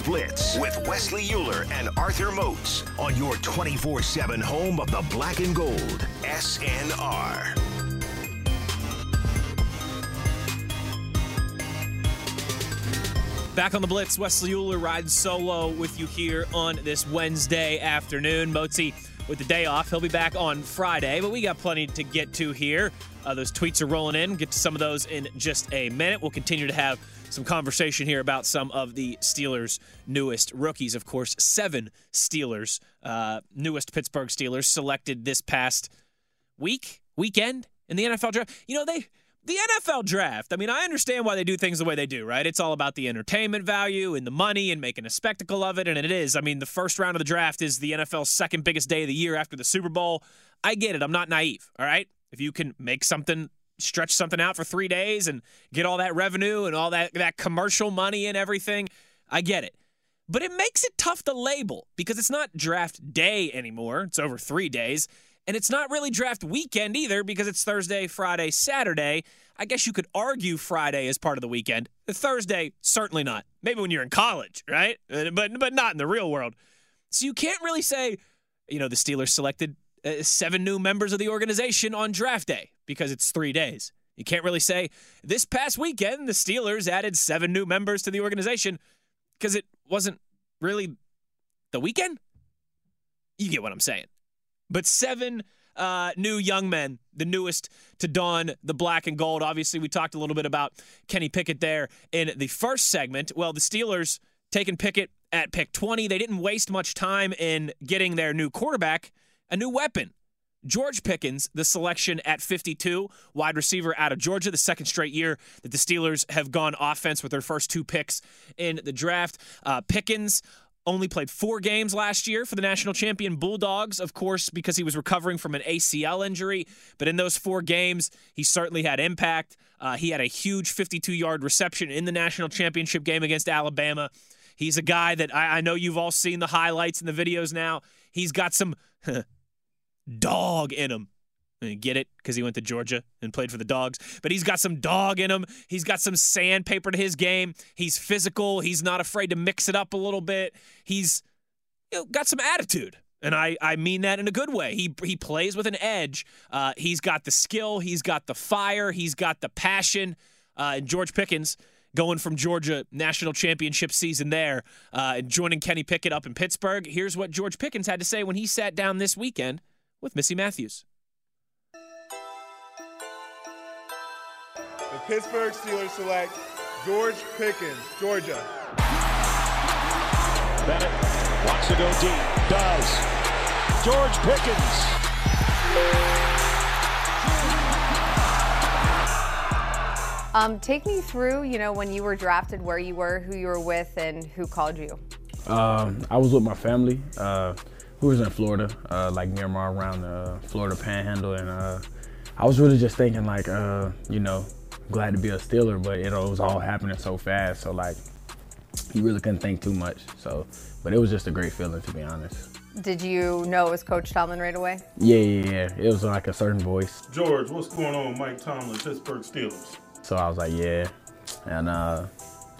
Blitz with Wesley Uhler and Arthur Moats on your 24 7 home of the black and gold, SNR. Back on the Blitz, Wesley Uhler riding solo with you here on this Wednesday afternoon. Mozi with the day off. He'll be back on Friday, but we got plenty to get to here. Uh, those tweets are rolling in. Get to some of those in just a minute. We'll continue to have some conversation here about some of the Steelers' newest rookies. Of course, seven Steelers, uh, newest Pittsburgh Steelers, selected this past week, weekend in the NFL draft. You know, they the NFL draft, I mean, I understand why they do things the way they do, right? It's all about the entertainment value and the money and making a spectacle of it. And it is. I mean, the first round of the draft is the NFL's second biggest day of the year after the Super Bowl. I get it. I'm not naive, all right? If you can make something, stretch something out for three days and get all that revenue and all that, that commercial money and everything, I get it. But it makes it tough to label because it's not draft day anymore. It's over three days. And it's not really draft weekend either because it's Thursday, Friday, Saturday. I guess you could argue Friday is part of the weekend. Thursday, certainly not. Maybe when you're in college, right? Uh, but but not in the real world. So you can't really say, you know, the Steelers selected uh, seven new members of the organization on draft day because it's 3 days. You can't really say this past weekend the Steelers added seven new members to the organization because it wasn't really the weekend. You get what I'm saying. But seven uh, new young men, the newest to don the black and gold. Obviously, we talked a little bit about Kenny Pickett there in the first segment. Well, the Steelers taking Pickett at pick 20. They didn't waste much time in getting their new quarterback, a new weapon. George Pickens, the selection at 52, wide receiver out of Georgia, the second straight year that the Steelers have gone offense with their first two picks in the draft. Uh, Pickens, only played four games last year for the national champion Bulldogs, of course, because he was recovering from an ACL injury. But in those four games, he certainly had impact. Uh, he had a huge 52 yard reception in the national championship game against Alabama. He's a guy that I, I know you've all seen the highlights and the videos now. He's got some dog in him. Get it? Because he went to Georgia and played for the Dogs. But he's got some dog in him. He's got some sandpaper to his game. He's physical. He's not afraid to mix it up a little bit. He's you know, got some attitude. And I, I mean that in a good way. He, he plays with an edge. Uh, he's got the skill. He's got the fire. He's got the passion. Uh, and George Pickens going from Georgia national championship season there uh, and joining Kenny Pickett up in Pittsburgh. Here's what George Pickens had to say when he sat down this weekend with Missy Matthews. The Pittsburgh Steelers select George Pickens, Georgia. Bennett wants to go deep. Does. George Pickens. Um, take me through, you know, when you were drafted, where you were, who you were with, and who called you. Um, I was with my family. Uh, we was in Florida, uh, like near my around the Florida Panhandle, and uh, I was really just thinking, like, uh, you know, glad to be a Steeler, but it was all happening so fast. So like, you really couldn't think too much. So, but it was just a great feeling to be honest. Did you know it was Coach Tomlin right away? Yeah, yeah, yeah. It was like a certain voice. George, what's going on, Mike Tomlin, Pittsburgh Steelers? So I was like, yeah. And uh,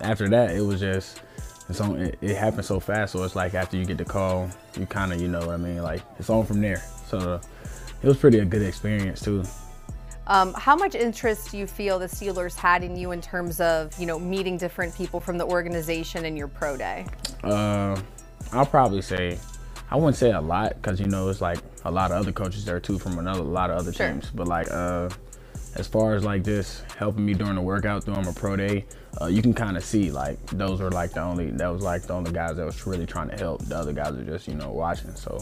after that, it was just it's on. It, it, happened so fast. So it's like after you get the call, you kind of, you know, what I mean, like it's on from there. So uh, it was pretty a good experience too. Um, how much interest do you feel the Steelers had in you in terms of you know meeting different people from the organization in your pro day? Uh, I'll probably say I wouldn't say a lot because you know it's like a lot of other coaches there too from another a lot of other sure. teams. But like uh, as far as like just helping me during the workout during my pro day, uh, you can kind of see like those were like the only that was like the only guys that was really trying to help. The other guys are just you know watching. So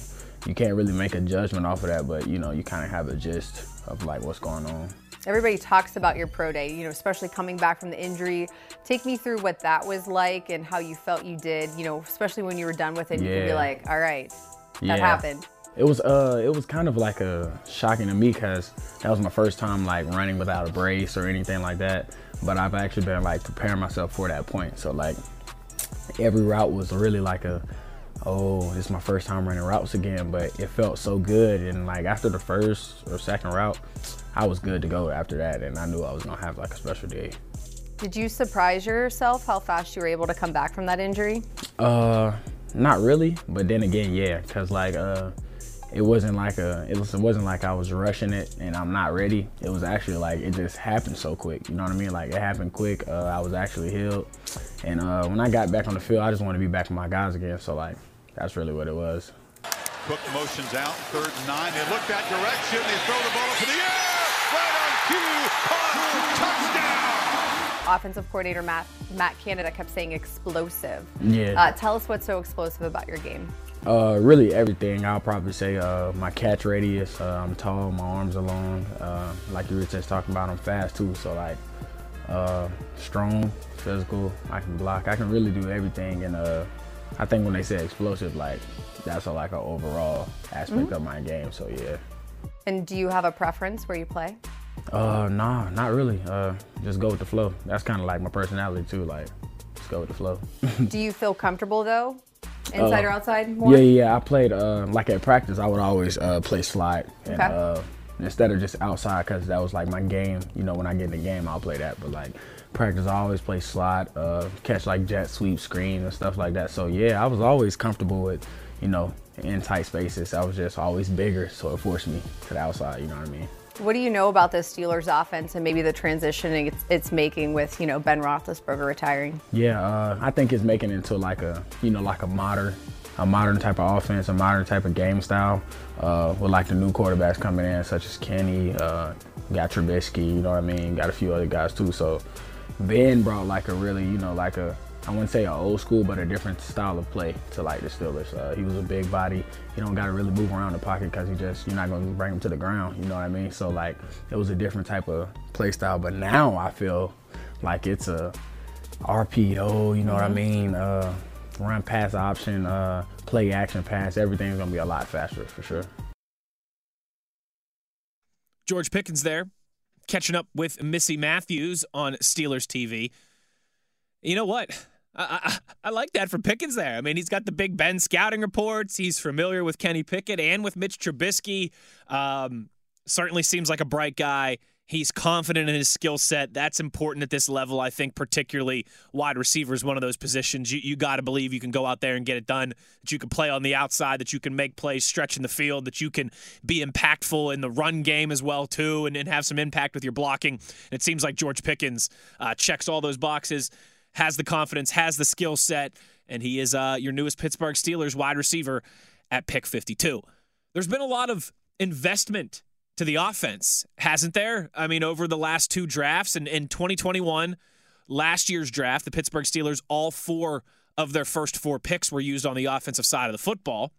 you can't really make a judgment off of that, but you know you kind of have a gist of like what's going on. Everybody talks about your pro day, you know, especially coming back from the injury. Take me through what that was like and how you felt you did, you know, especially when you were done with it. Yeah. You could be like, all right, that yeah. happened. It was uh, it was kind of like a shocking to me because that was my first time like running without a brace or anything like that. But I've actually been like preparing myself for that point. So like every route was really like a oh, this is my first time running routes again, but it felt so good. And like after the first or second route, I was good to go after that, and I knew I was gonna have like a special day. Did you surprise yourself how fast you were able to come back from that injury? Uh, not really, but then again, yeah, cause like uh, it wasn't like a it, was, it wasn't like I was rushing it and I'm not ready. It was actually like it just happened so quick. You know what I mean? Like it happened quick. Uh, I was actually healed, and uh, when I got back on the field, I just wanted to be back with my guys again. So like that's really what it was. Cook motions out, third and nine. They look that direction. They throw the ball up in the air. Right on cue. Caught. Touchdown. Offensive coordinator Matt Matt Canada kept saying explosive. Yeah. Uh, tell us what's so explosive about your game. Uh, really everything. I'll probably say uh, my catch radius. Uh, I'm tall, my arms are long. Uh, like you were just talking about, I'm fast too. So like uh, strong, physical. I can block. I can really do everything. And uh, I think when they say explosive, like that's a, like an overall aspect mm-hmm. of my game. So yeah. And do you have a preference where you play? Uh, nah, not really. Uh, just go with the flow. That's kind of like my personality too. Like, just go with the flow. do you feel comfortable though, inside uh, or outside? More? Yeah, yeah. I played uh, like at practice. I would always uh, play slide, and okay. uh, instead of just outside, because that was like my game. You know, when I get in the game, I'll play that. But like practice, I always play slide, uh, catch like jet sweep, screen, and stuff like that. So yeah, I was always comfortable with you know, in tight spaces. I was just always bigger, so it forced me to the outside. You know what I mean? What do you know about the Steelers offense and maybe the transitioning it's, it's making with you know Ben Roethlisberger retiring? Yeah, uh, I think it's making it into like a you know like a modern a modern type of offense, a modern type of game style. Uh, with like the new quarterbacks coming in, such as Kenny, uh, got Trubisky, you know what I mean? Got a few other guys too. So Ben brought like a really you know like a I wouldn't say an old school, but a different style of play to like the Steelers. Uh, he was a big body. You don't got to really move around the pocket because he just you're not going to bring him to the ground. You know what I mean? So like it was a different type of play style. But now I feel like it's a RPO. You know what I mm-hmm. mean? Uh, run pass option, uh, play action pass. Everything's going to be a lot faster for sure. George Pickens there, catching up with Missy Matthews on Steelers TV. You know what? I, I, I, like that for Pickens there. I mean, he's got the Big Ben scouting reports. He's familiar with Kenny Pickett and with Mitch Trubisky. Um, certainly seems like a bright guy. He's confident in his skill set. That's important at this level. I think, particularly wide receiver is one of those positions. You, you got to believe you can go out there and get it done, that you can play on the outside, that you can make plays stretching the field, that you can be impactful in the run game as well, too, and, and have some impact with your blocking. And it seems like George Pickens uh, checks all those boxes has the confidence, has the skill set, and he is uh, your newest Pittsburgh Steelers wide receiver at pick 52. There's been a lot of investment to the offense, hasn't there? I mean, over the last two drafts and in 2021, last year's draft, the Pittsburgh Steelers, all four of their first four picks were used on the offensive side of the football.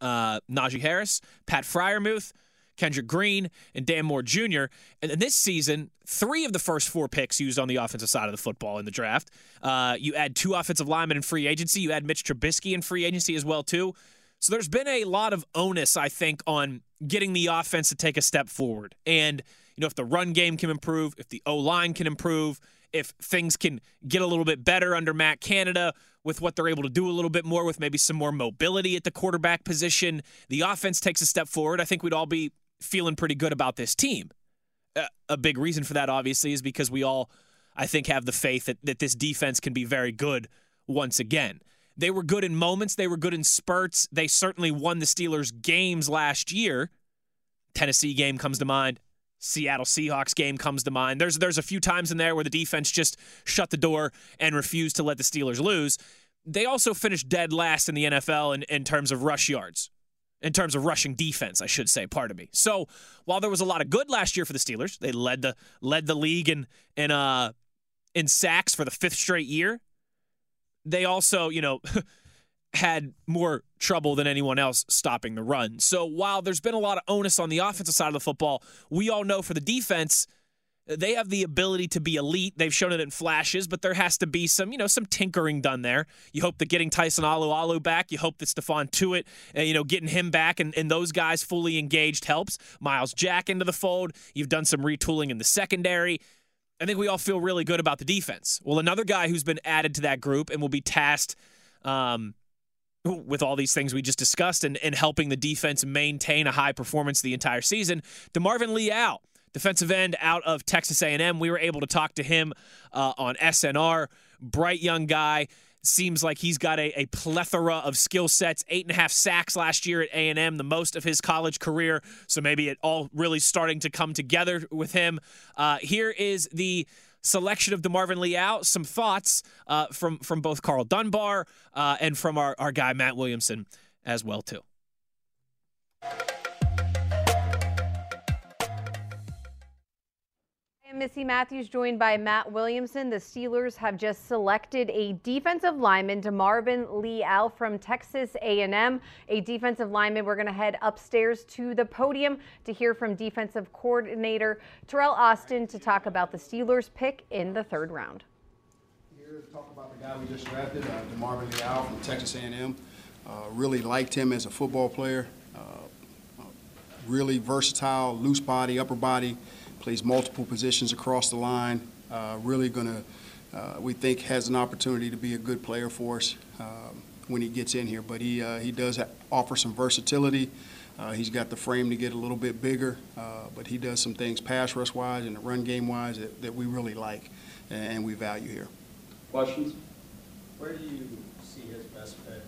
Uh, Najee Harris, Pat Freiermuth, Kendrick Green, and Dan Moore Jr. And this season, three of the first four picks used on the offensive side of the football in the draft. Uh, you add two offensive linemen in free agency. You add Mitch Trubisky in free agency as well too. So there's been a lot of onus, I think, on getting the offense to take a step forward. And you know, if the run game can improve, if the O line can improve, if things can get a little bit better under Matt Canada with what they're able to do a little bit more with maybe some more mobility at the quarterback position, the offense takes a step forward. I think we'd all be feeling pretty good about this team. Uh, a big reason for that, obviously, is because we all, I think, have the faith that, that this defense can be very good once again. They were good in moments, they were good in spurts. They certainly won the Steelers' games last year. Tennessee game comes to mind. Seattle Seahawks game comes to mind. There's there's a few times in there where the defense just shut the door and refused to let the Steelers lose. They also finished dead last in the NFL in, in terms of rush yards in terms of rushing defense, I should say. Pardon me. So while there was a lot of good last year for the Steelers, they led the led the league in in uh in sacks for the fifth straight year. They also, you know. had more trouble than anyone else stopping the run. So while there's been a lot of onus on the offensive side of the football, we all know for the defense, they have the ability to be elite. They've shown it in flashes, but there has to be some, you know, some tinkering done there. You hope that getting Tyson Alualu back, you hope that Stephon Tuitt, uh, you know, getting him back and, and those guys fully engaged helps. Myles Jack into the fold. You've done some retooling in the secondary. I think we all feel really good about the defense. Well, another guy who's been added to that group and will be tasked um, with all these things we just discussed and, and helping the defense maintain a high performance the entire season, DeMarvin Leal defensive end out of Texas A&M. We were able to talk to him uh, on SNR. Bright young guy. Seems like he's got a, a plethora of skill sets. Eight and a half sacks last year at A&M, the most of his college career. So maybe it all really starting to come together with him. Uh, here is the selection of DeMarvin Leal. Some thoughts uh, from from both Karl Dunbar uh, and from our, our guy Matt Williamson as well too. Missy Matthews, joined by Matt Williamson. The Steelers have just selected a defensive lineman, DeMarvin Leal from Texas A&M. A defensive lineman. We're going to head upstairs to the podium to hear from defensive coordinator Teryl Austin to talk about the Steelers' pick in the third round. Here to talk about the guy we just drafted, uh, DeMarvin Leal from Texas A&M. Uh, really liked him as a football player. Uh, uh really versatile, loose body, upper body plays multiple positions across the line. Uh, really going to, uh, we think, has an opportunity to be a good player for us um, when he gets in here. But he uh, he does offer some versatility. Uh, he's got the frame to get a little bit bigger, uh, but he does some things pass rush wise and the run game wise that, that we really like and we value here. Questions? Where do you see his best fit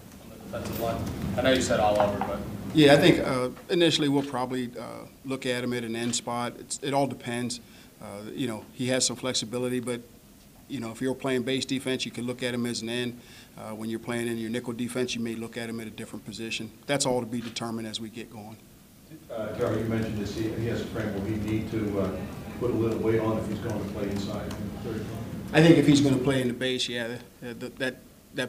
on the defensive? I know you said all over, but. Yeah, I think uh, initially we'll probably uh, look at him at an end spot. It's, it all depends. Uh, you know, he has some flexibility, but you know, if you're playing base defense, you can look at him as an end. Uh, when you're playing in your nickel defense, you may look at him at a different position. That's all to be determined as we get going. Uh, Terry, you mentioned this. He, he has a frame. Will he need to uh, put a little weight on if he's going to play inside? I think if he's going to play in the base, yeah, that, that that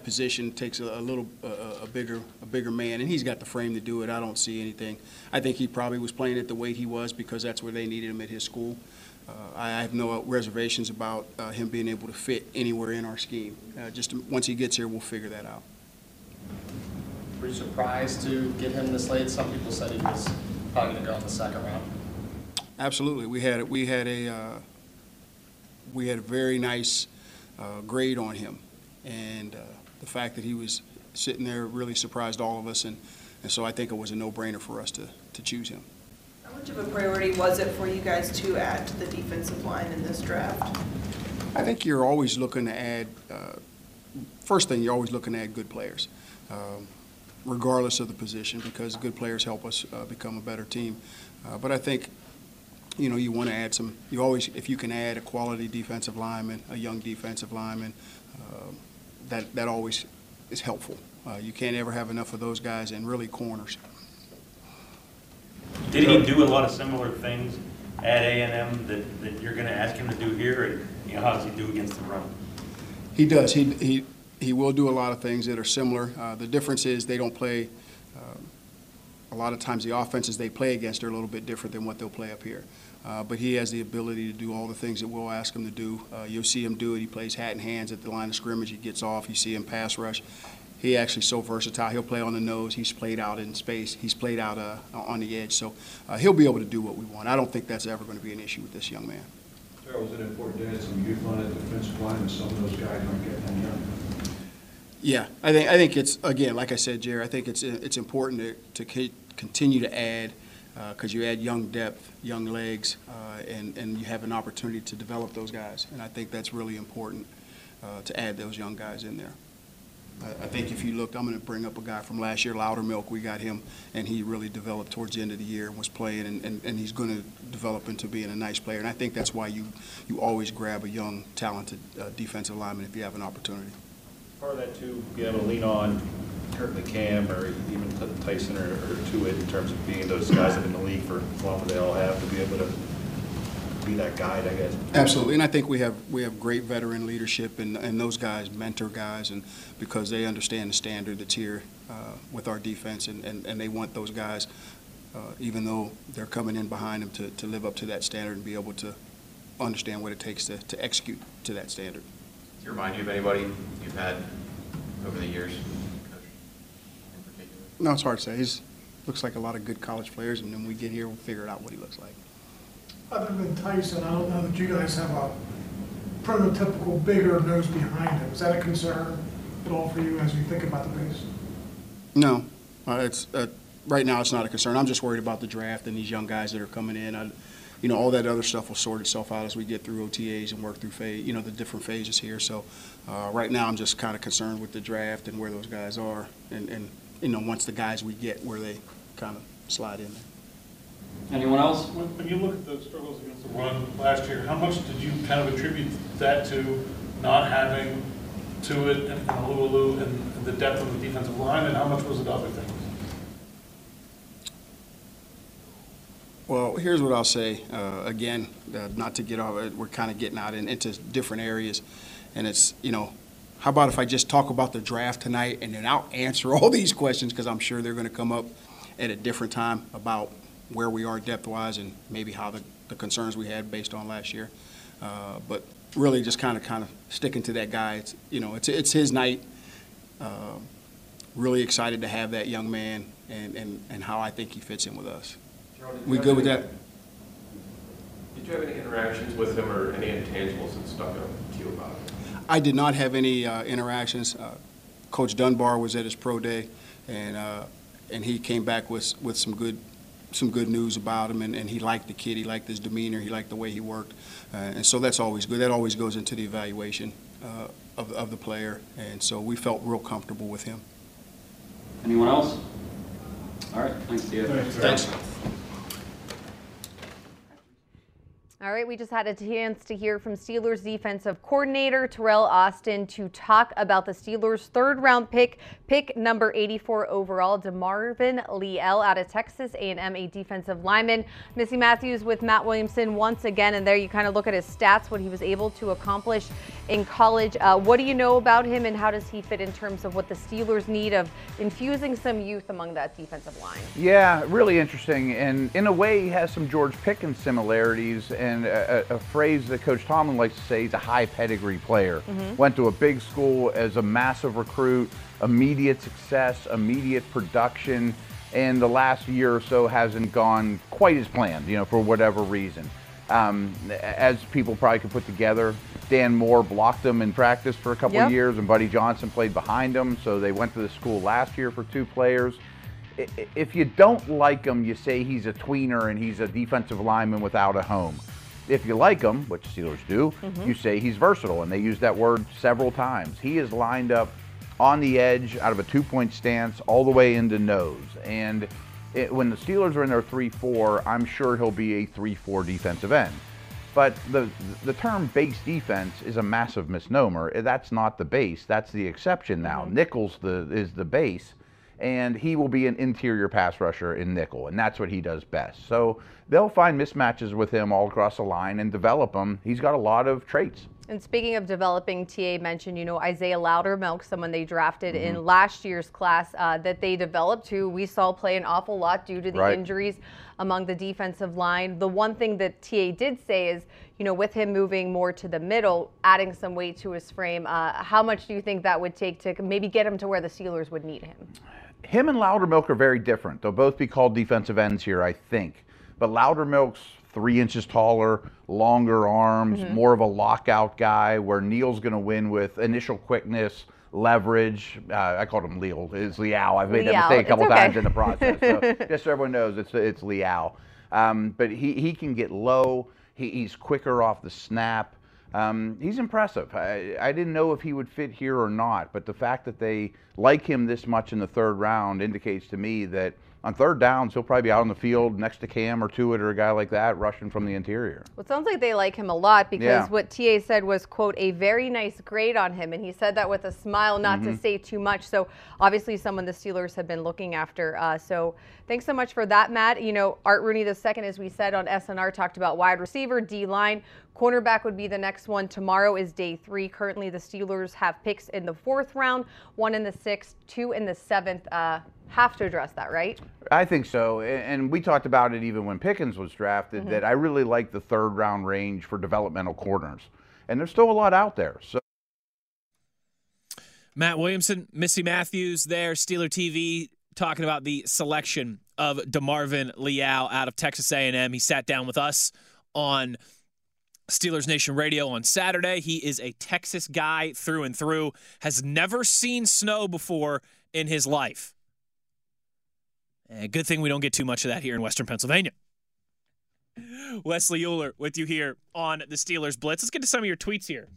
position takes a, a little a bigger a bigger man, and he's got the frame to do it. I don't see anything. I think he probably was playing at the weight he was because that's where they needed him at his school. Uh, I have no reservations about uh, him being able to fit anywhere in our scheme. Uh, just once he gets here, we'll figure that out. Were you surprised to get him this late? Some people said he was probably going to go in the second round. Absolutely, we had we had a uh, we had a very nice uh, grade on him and uh, the fact that he was sitting there really surprised all of us, and, and so I think it was a no-brainer for us to, to choose him. How much of a priority was it for you guys to add to the defensive line in this draft? I think you're always looking to add, uh, first thing, you're always looking to add good players, um, regardless of the position, because good players help us uh, become a better team. Uh, but I think, you know, you want to add some, you always, if you can add a quality defensive lineman, a young defensive lineman, um, that, that always is helpful. Uh, you can't ever have enough of those guys and really corners. Did he do a lot of similar things at A&M that, that you're going to ask him to do here? And, you know, how does he do against the run? He does. He, he, he will do a lot of things that are similar. Uh, the difference is they don't play, uh, a lot of times the offenses they play against are a little bit different than what they'll play up here. Uh, but he has the ability to do all the things that we'll ask him to do. Uh, you'll see him do it. He plays hat and hands at the line of scrimmage. He gets off. You see him pass rush. He actually so versatile. He'll play on the nose. He's played out in space. He's played out uh, on the edge. So uh, he'll be able to do what we want. I don't think that's ever going to be an issue with this young man. Teryl, was it important to add some youth on the defensive line, and some of those guys aren't getting any younger? Yeah, I think I think it's again, like I said, Jerry. I think it's it's important to, to continue to add because uh, you add young depth, young legs, uh, and, and you have an opportunity to develop those guys. And I think that's really important uh, to add those young guys in there. I, think if you look, I'm going to bring up a guy from last year, Loudermilk. We got him, and he really developed towards the end of the year and was playing, and, and, and he's going to develop into being a nice player. And I think that's why you, you always grab a young, talented uh, defensive lineman if you have an opportunity. Part of that, too, able to lean on Kurt McCam or even Tyson or, or Tuitt in terms of being those guys that have been in the league for as long as they all have to be able to be that guide, I guess. Absolutely, and I think we have we have great veteran leadership, and, and those guys mentor guys, and because they understand the standard that's here uh, with our defense, and, and, and they want those guys, uh, even though they're coming in behind them, to, to live up to that standard and be able to understand what it takes to, to execute to that standard. Does it remind you of anybody you've had over the years? No, it's hard to say. He looks like a lot of good college players, and then we get here, we'll figure out what he looks like. Other than Tyson, I don't know that you guys have a prototypical bigger nose behind him. Is that a concern at all for you as you think about the base? No, uh, it's uh, right now it's not a concern. I'm just worried about the draft and these young guys that are coming in. I, you know, all that other stuff will sort itself out as we get through OTAs and work through phase, you know, the different phases here. So uh, right now, I'm just kind of concerned with the draft and where those guys are, and, and you know, once the guys we get, where they kind of slide in there. Anyone else? When, when you look at the struggles against the run last year, how much did you kind of attribute that to not having Tuitt and Alualu and the depth of the defensive line, and how much was it other things? Well, here's what I'll say. Uh, again, uh, not to get off, uh, we're kind of getting out in, into different areas, and it's you know, how about if I just talk about the draft tonight, and then I'll answer all these questions because I'm sure they're going to come up at a different time about where we are depth-wise and maybe how the, the concerns we had based on last year. Uh, but really, just kind of kind of sticking to that guy. It's you know, it's it's his night. Uh, really excited to have that young man and, and, and how I think he fits in with us. We good with that? Did you have any interactions with him or any intangibles that stuck out to you about him? I did not have any uh, interactions. Uh, Coach Dunbar was at his pro day, and uh, and he came back with with some good some good news about him, and, and he liked the kid. He liked his demeanor. He liked the way he worked, uh, and so that's always good. That always goes into the evaluation uh, of of the player, and so we felt real comfortable with him. Anyone else? All right, thanks, Theo. Thanks. All right, we just had a chance to hear from Steelers defensive coordinator Teryl Austin to talk about the Steelers' third round pick, pick number 84 overall, DeMarvin Leal out of Texas A&M, a defensive lineman. Missy Matthews with Matt Williamson once again, and there you kind of look at his stats, what he was able to accomplish in college. Uh, what do you know about him, and how does he fit in terms of what the Steelers need of infusing some youth among that defensive line? Yeah, really interesting, and in a way, he has some George Pickens similarities. And and a, a, phrase that Coach Tomlin likes to say, he's a high pedigree player. Mm-hmm. Went to a big school as a massive recruit, immediate success, immediate production, and the last year or so hasn't gone quite as planned, you know, for whatever reason. Um, as people probably could put together, Dan Moore blocked him in practice for a couple yep. of years, and Buddy Johnson played behind him. So they went to the school last year for two players if you don't like him, you say he's a tweener and he's a defensive lineman without a home if you like him, which Steelers do, mm-hmm. you say he's versatile, and they use that word several times. He is lined up on the edge out of a two-point stance all the way into nose, and it, when the Steelers are in their 3-4, I'm sure he'll be a 3-4 defensive end. But the the term base defense is a massive misnomer. That's not the base. That's the exception now. Mm-hmm. Nichols the is the base and he will be an interior pass rusher in nickel, and that's what he does best. So they'll find mismatches with him all across the line and develop him. He's got a lot of traits. And speaking of developing, TA mentioned, you know, Isaiah Loudermilk, someone they drafted mm-hmm. in last year's class uh, that they developed who we saw play an awful lot due to the right. injuries among the defensive line. The one thing that TA did say is, you know, with him moving more to the middle, adding some weight to his frame, uh, how much do you think that would take to maybe get him to where the Steelers would need him? him and Loudermilk are very different. They'll both be called defensive ends here, I think. But Loudermilk's three inches taller, longer arms, mm-hmm. more of a lockout guy, where Neil's going to win with initial quickness, leverage. Uh, I called him Leal. It's Liao. I've made Liao. that mistake a couple okay. times in the process. So just so everyone knows, it's it's Liao. Um, but he, he can get low. He, he's quicker off the snap. Um, he's impressive. I, I, didn't know if he would fit here or not, but the fact that they like him this much in the third round indicates to me that on third downs, he'll probably be out on the field next to Cam or Tuitt or a guy like that rushing from the interior. Well, it sounds like they like him a lot because yeah. what TA said was, quote, a very nice grade on him. And he said that with a smile, not mm-hmm. to say too much. So obviously someone the Steelers have been looking after. Uh, so thanks so much for that, Matt. You know, Art Rooney II, as we said on SNR, talked about wide receiver, D line. Cornerback would be the next one. Tomorrow is day three. Currently, the Steelers have picks in the fourth round, one in the sixth, two in the seventh. Uh, have to address that, right? I think so. And we talked about it even when Pickens was drafted mm-hmm. that I really like the third round range for developmental corners. And there's still a lot out there. So Matt Williamson, Missy Matthews there, Steeler TV talking about the selection of DeMarvin Leal out of Texas A&M. He sat down with us on Steelers Nation Radio on Saturday. He is a Texas guy through and through, has never seen snow before in his life. And good thing we don't get too much of that here in Western Pennsylvania. Wesley Uhler with you here on the Steelers Blitz. Let's get to some of your tweets here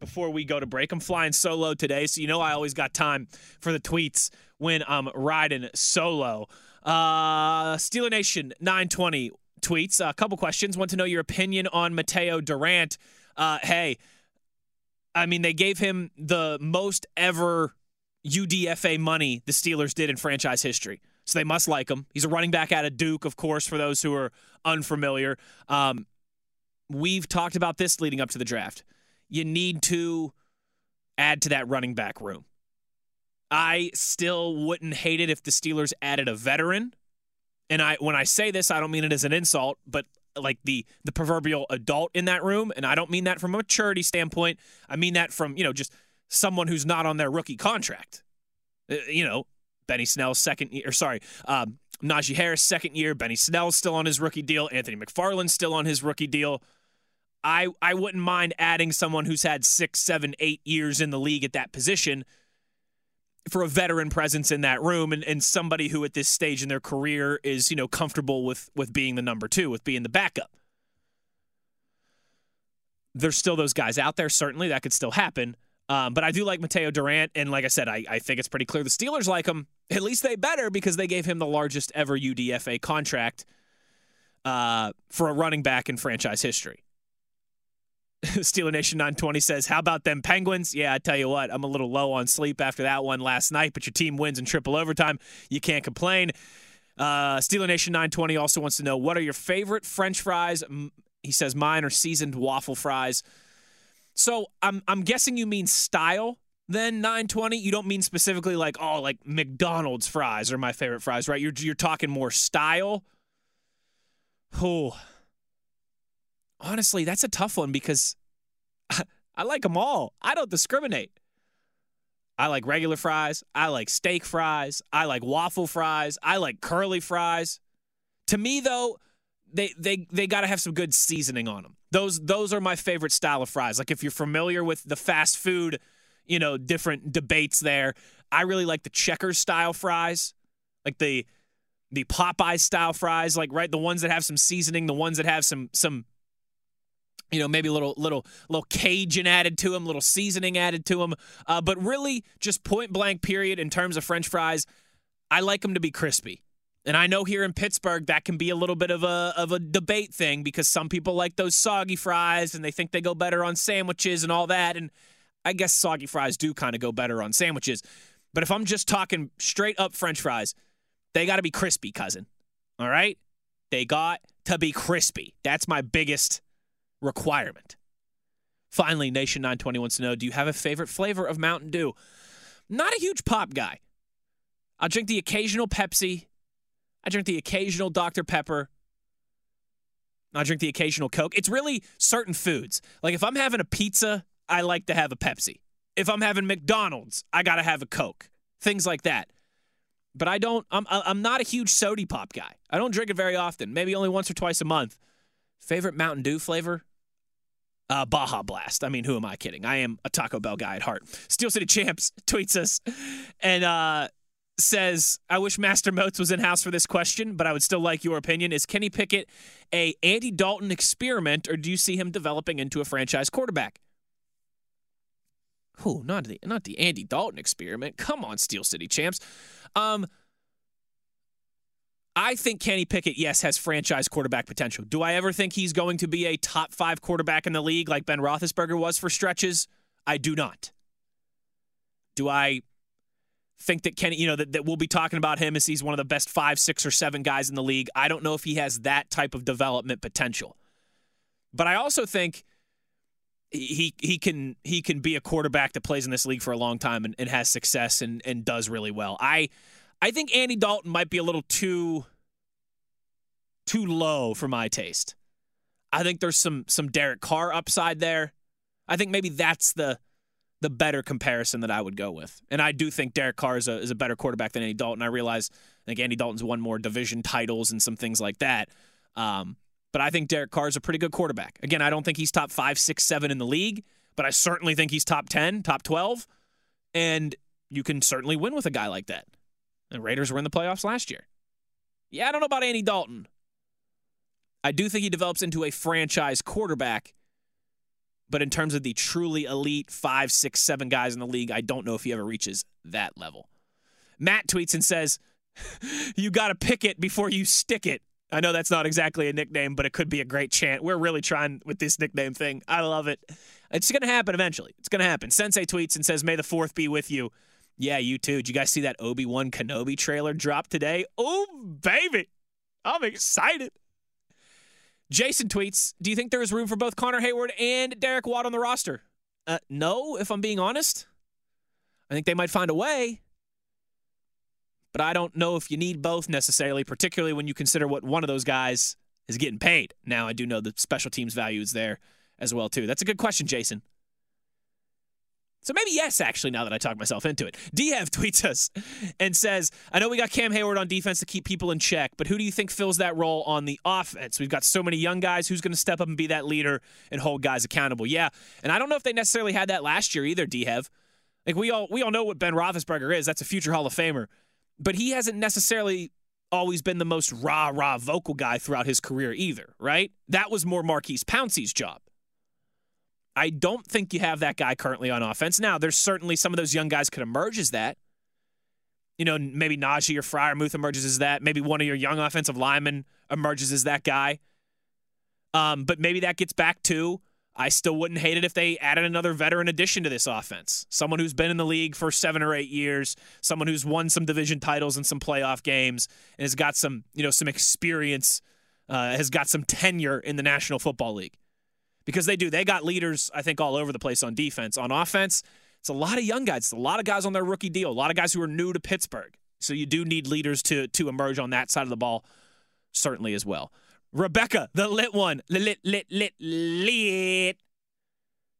before we go to break. I'm flying solo today, so you know I always got time for the tweets when I'm riding solo. Uh, Steeler Nation 920 tweets a couple questions. Want to know your opinion on Mataeo Durant. Uh, hey, I mean, they gave him the most ever UDFA money the Steelers did in franchise history. So they must like him. He's a running back out of Duke, of course, for those who are unfamiliar. Um, we've talked about this leading up to the draft. You need to add to that running back room. I still wouldn't hate it if the Steelers added a veteran. And I when I say this, I don't mean it as an insult, but like the the proverbial adult in that room, and I don't mean that from a maturity standpoint. I mean that from, you know, just someone who's not on their rookie contract. Uh, you know, Benny Snell's second year, or sorry, um, Najee Harris second year. Benny Snell's still on his rookie deal. Anthony McFarland's still on his rookie deal. I I wouldn't mind adding someone who's had six, seven, eight years in the league at that position for a veteran presence in that room and, and somebody who at this stage in their career is, you know, comfortable with with being the number two, with being the backup. There's still those guys out there, certainly that could still happen. Um, but I do like Mataeo Durant, and like I said, I, I think it's pretty clear the Steelers like him. At least they better because they gave him the largest ever UDFA contract uh, for a running back in franchise history. Steeler Nation 920 says, How about them Penguins? Yeah, I tell you what, I'm a little low on sleep after that one last night, but your team wins in triple overtime. You can't complain. Uh, Steeler Nation 920 also wants to know, What are your favorite French fries? He says, Mine are seasoned waffle fries. So I'm I'm guessing you mean style then 920. You don't mean specifically like oh like McDonald's fries are my favorite fries, right? You're you're talking more style. Oh. Honestly, that's a tough one because I like them all. I don't discriminate. I like regular fries. I like steak fries. I like waffle fries. I like curly fries. To me though, they they they got to have some good seasoning on them. Those those are my favorite style of fries. Like if you're familiar with the fast food, you know, different debates there. I really like the checkers style fries, like the the Popeye style fries, like right the ones that have some seasoning, the ones that have some some you know maybe a little little little cajun added to them little seasoning added to them uh, but really just point blank period in terms of french fries i like them to be crispy and I know here in Pittsburgh that can be a little bit of a of a debate thing because some people like those soggy fries and they think they go better on sandwiches and all that. And I guess soggy fries do kind of go better on sandwiches. But if I'm just talking straight up French fries, they got to be crispy, cousin. All right? They got to be crispy. That's my biggest requirement. Finally, Nation 920 wants to know Do you have a favorite flavor of Mountain Dew? Not a huge pop guy. I'll drink the occasional Pepsi I drink the occasional Dr. Pepper. I drink the occasional Coke. It's really certain foods. Like if I'm having a pizza, I like to have a Pepsi. If I'm having McDonald's, I got to have a Coke. Things like that. But I don't I'm I'm not a huge sody pop guy. I don't drink it very often. Maybe only once or twice a month. Favorite Mountain Dew flavor? Uh, Baja Blast. I mean, who am I kidding? I am a Taco Bell guy at heart. Steel City Champs tweets us and uh, says, I wish Master Moats was in house for this question, but I would still like your opinion. Is Kenny Pickett a Andy Dalton experiment, or do you see him developing into a franchise quarterback? Who? not the not the Andy Dalton experiment. Come on, Steel City champs. Um, I think Kenny Pickett, yes, has franchise quarterback potential. Do I ever think he's going to be a top five quarterback in the league like Ben Roethlisberger was for stretches? I do not. Do I think that Kenny, you know, that, that we'll be talking about him as he's one of the best five, six, or seven guys in the league. I don't know if he has that type of development potential. But I also think he he can he can be a quarterback that plays in this league for a long time and, and has success and, and does really well. I I think Andy Dalton might be a little too too low for my taste. I think there's some some Derek Carr upside there. I think maybe that's the the better comparison that I would go with. And I do think Derek Carr is a, is a better quarterback than Andy Dalton. I realize I think Andy Dalton's won more division titles and some things like that. Um, but I think Derek Carr is a pretty good quarterback. Again, I don't think he's top five, six, seven in the league, but I certainly think he's top 10, top 12. And you can certainly win with a guy like that. The Raiders were in the playoffs last year. Yeah, I don't know about Andy Dalton. I do think he develops into a franchise quarterback. But in terms of the truly elite five, six, seven guys in the league, I don't know if he ever reaches that level. Matt tweets and says, You got to pick it before you stick it. I know that's not exactly a nickname, but it could be a great chant. We're really trying with this nickname thing. I love it. It's going to happen eventually. It's going to happen. Sensei tweets and says, May the fourth be with you. Yeah, you too. Did you guys see that Obi Wan Kenobi trailer drop today? Oh, baby. I'm excited. Jason tweets, Do you think there is room for both Connor Heyward and Derek Watt on the roster? Uh, no, if I'm being honest. I think they might find a way. But I don't know if you need both necessarily, particularly when you consider what one of those guys is getting paid. Now, I do know the special teams value is there as well, too. That's a good question, Jason. So maybe yes, actually, now that I talk myself into it. Diev tweets us and says, I know we got Cam Heyward on defense to keep people in check, but who do you think fills that role on the offense? We've got so many young guys. Who's going to step up and be that leader and hold guys accountable? Yeah. And I don't know if they necessarily had that last year either, Diev. Like we all we all know what Ben Roethlisberger is. That's a future Hall of Famer. But he hasn't necessarily always been the most rah rah vocal guy throughout his career either, right? That was more Maurkice Pouncey's job. I don't think you have that guy currently on offense. Now, there's certainly some of those young guys could emerge as that. You know, maybe Najee or Freiermuth emerges as that. Maybe one of your young offensive linemen emerges as that guy. Um, but maybe that gets back to I still wouldn't hate it if they added another veteran addition to this offense. Someone who's been in the league for seven or eight years, someone who's won some division titles and some playoff games, and has got some, you know, some experience, uh, has got some tenure in the National Football League because they do. They got leaders, I think, all over the place on defense. On offense, it's a lot of young guys. It's a lot of guys on their rookie deal. A lot of guys who are new to Pittsburgh. So you do need leaders to to emerge on that side of the ball, certainly as well. Rebecca, the lit one, lit, lit, lit, lit,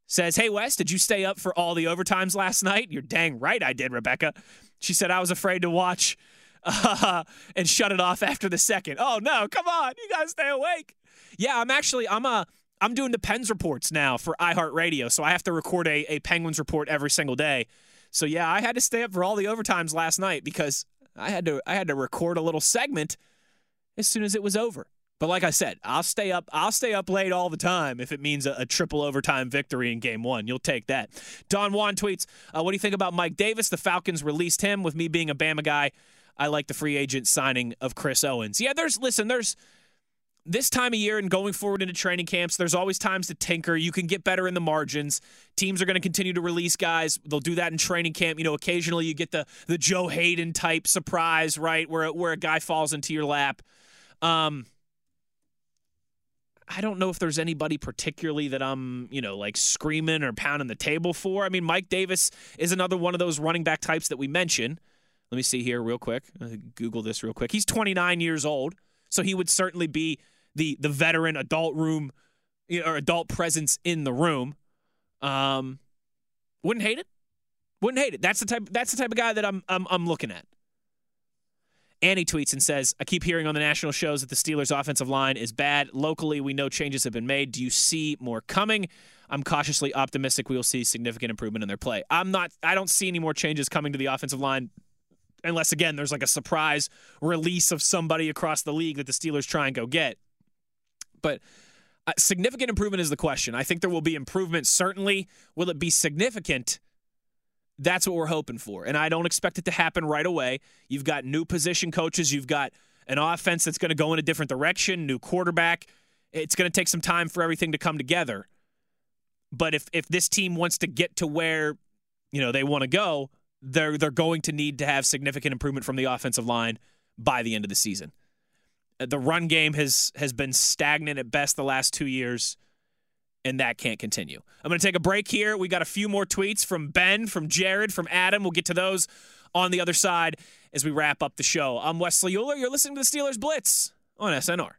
says, Hey, Wes, did you stay up for all the overtimes last night? You're dang right I did, Rebecca. She said, I was afraid to watch uh, and shut it off after the second. Oh, no, come on. You got to stay awake. Yeah, I'm actually, I'm a, I'm doing the Pens reports now for iHeartRadio, so I have to record a, a Penguins report every single day. So yeah, I had to stay up for all the overtimes last night because I had to I had to record a little segment as soon as it was over. But like I said, I'll stay up. I'll stay up late all the time if it means a, a triple overtime victory in Game One. You'll take that. Don Juan tweets, uh, "What do you think about Mike Davis? The Falcons released him. With me being a Bama guy, I like the free agent signing of Chris Owens. Yeah, there's listen, there's this time of year and going forward into training camps, there's always times to tinker. You can get better in the margins. Teams are going to continue to release guys. They'll do that in training camp. You know, occasionally you get the the Joe Haden type surprise, right, where where a guy falls into your lap. Um, I don't know if there's anybody particularly that I'm, you know, like screaming or pounding the table for. I mean, Mike Davis is another one of those running back types that we mentioned. Let me see here real quick. Google this real quick. He's 29 years old, so he would certainly be the the veteran adult room or adult presence in the room. Um, wouldn't hate it. Wouldn't hate it. That's the type. That's the type of guy that I'm I'm, I'm looking at. Annie tweets and says, I keep hearing on the national shows that the Steelers' offensive line is bad. Locally, we know changes have been made. Do you see more coming? I'm cautiously optimistic we will see significant improvement in their play. I'm not, I don't see any more changes coming to the offensive line unless, again, there's like a surprise release of somebody across the league that the Steelers try and go get. But uh, significant improvement is the question. I think there will be improvement, certainly. Will it be significant? That's what we're hoping for. And I don't expect it to happen right away. You've got new position coaches, you've got an offense that's going to go in a different direction, new quarterback. It's going to take some time for everything to come together. But if if this team wants to get to where, you know, they want to go, they're they're going to need to have significant improvement from the offensive line by the end of the season. The run game has has been stagnant at best the last 2 years and that can't continue. I'm going to take a break here. We got a few more tweets from Ben, from Jared, from Adam. We'll get to those on the other side as we wrap up the show. I'm Wesley Uhler. You're listening to the Steelers Blitz on SNR.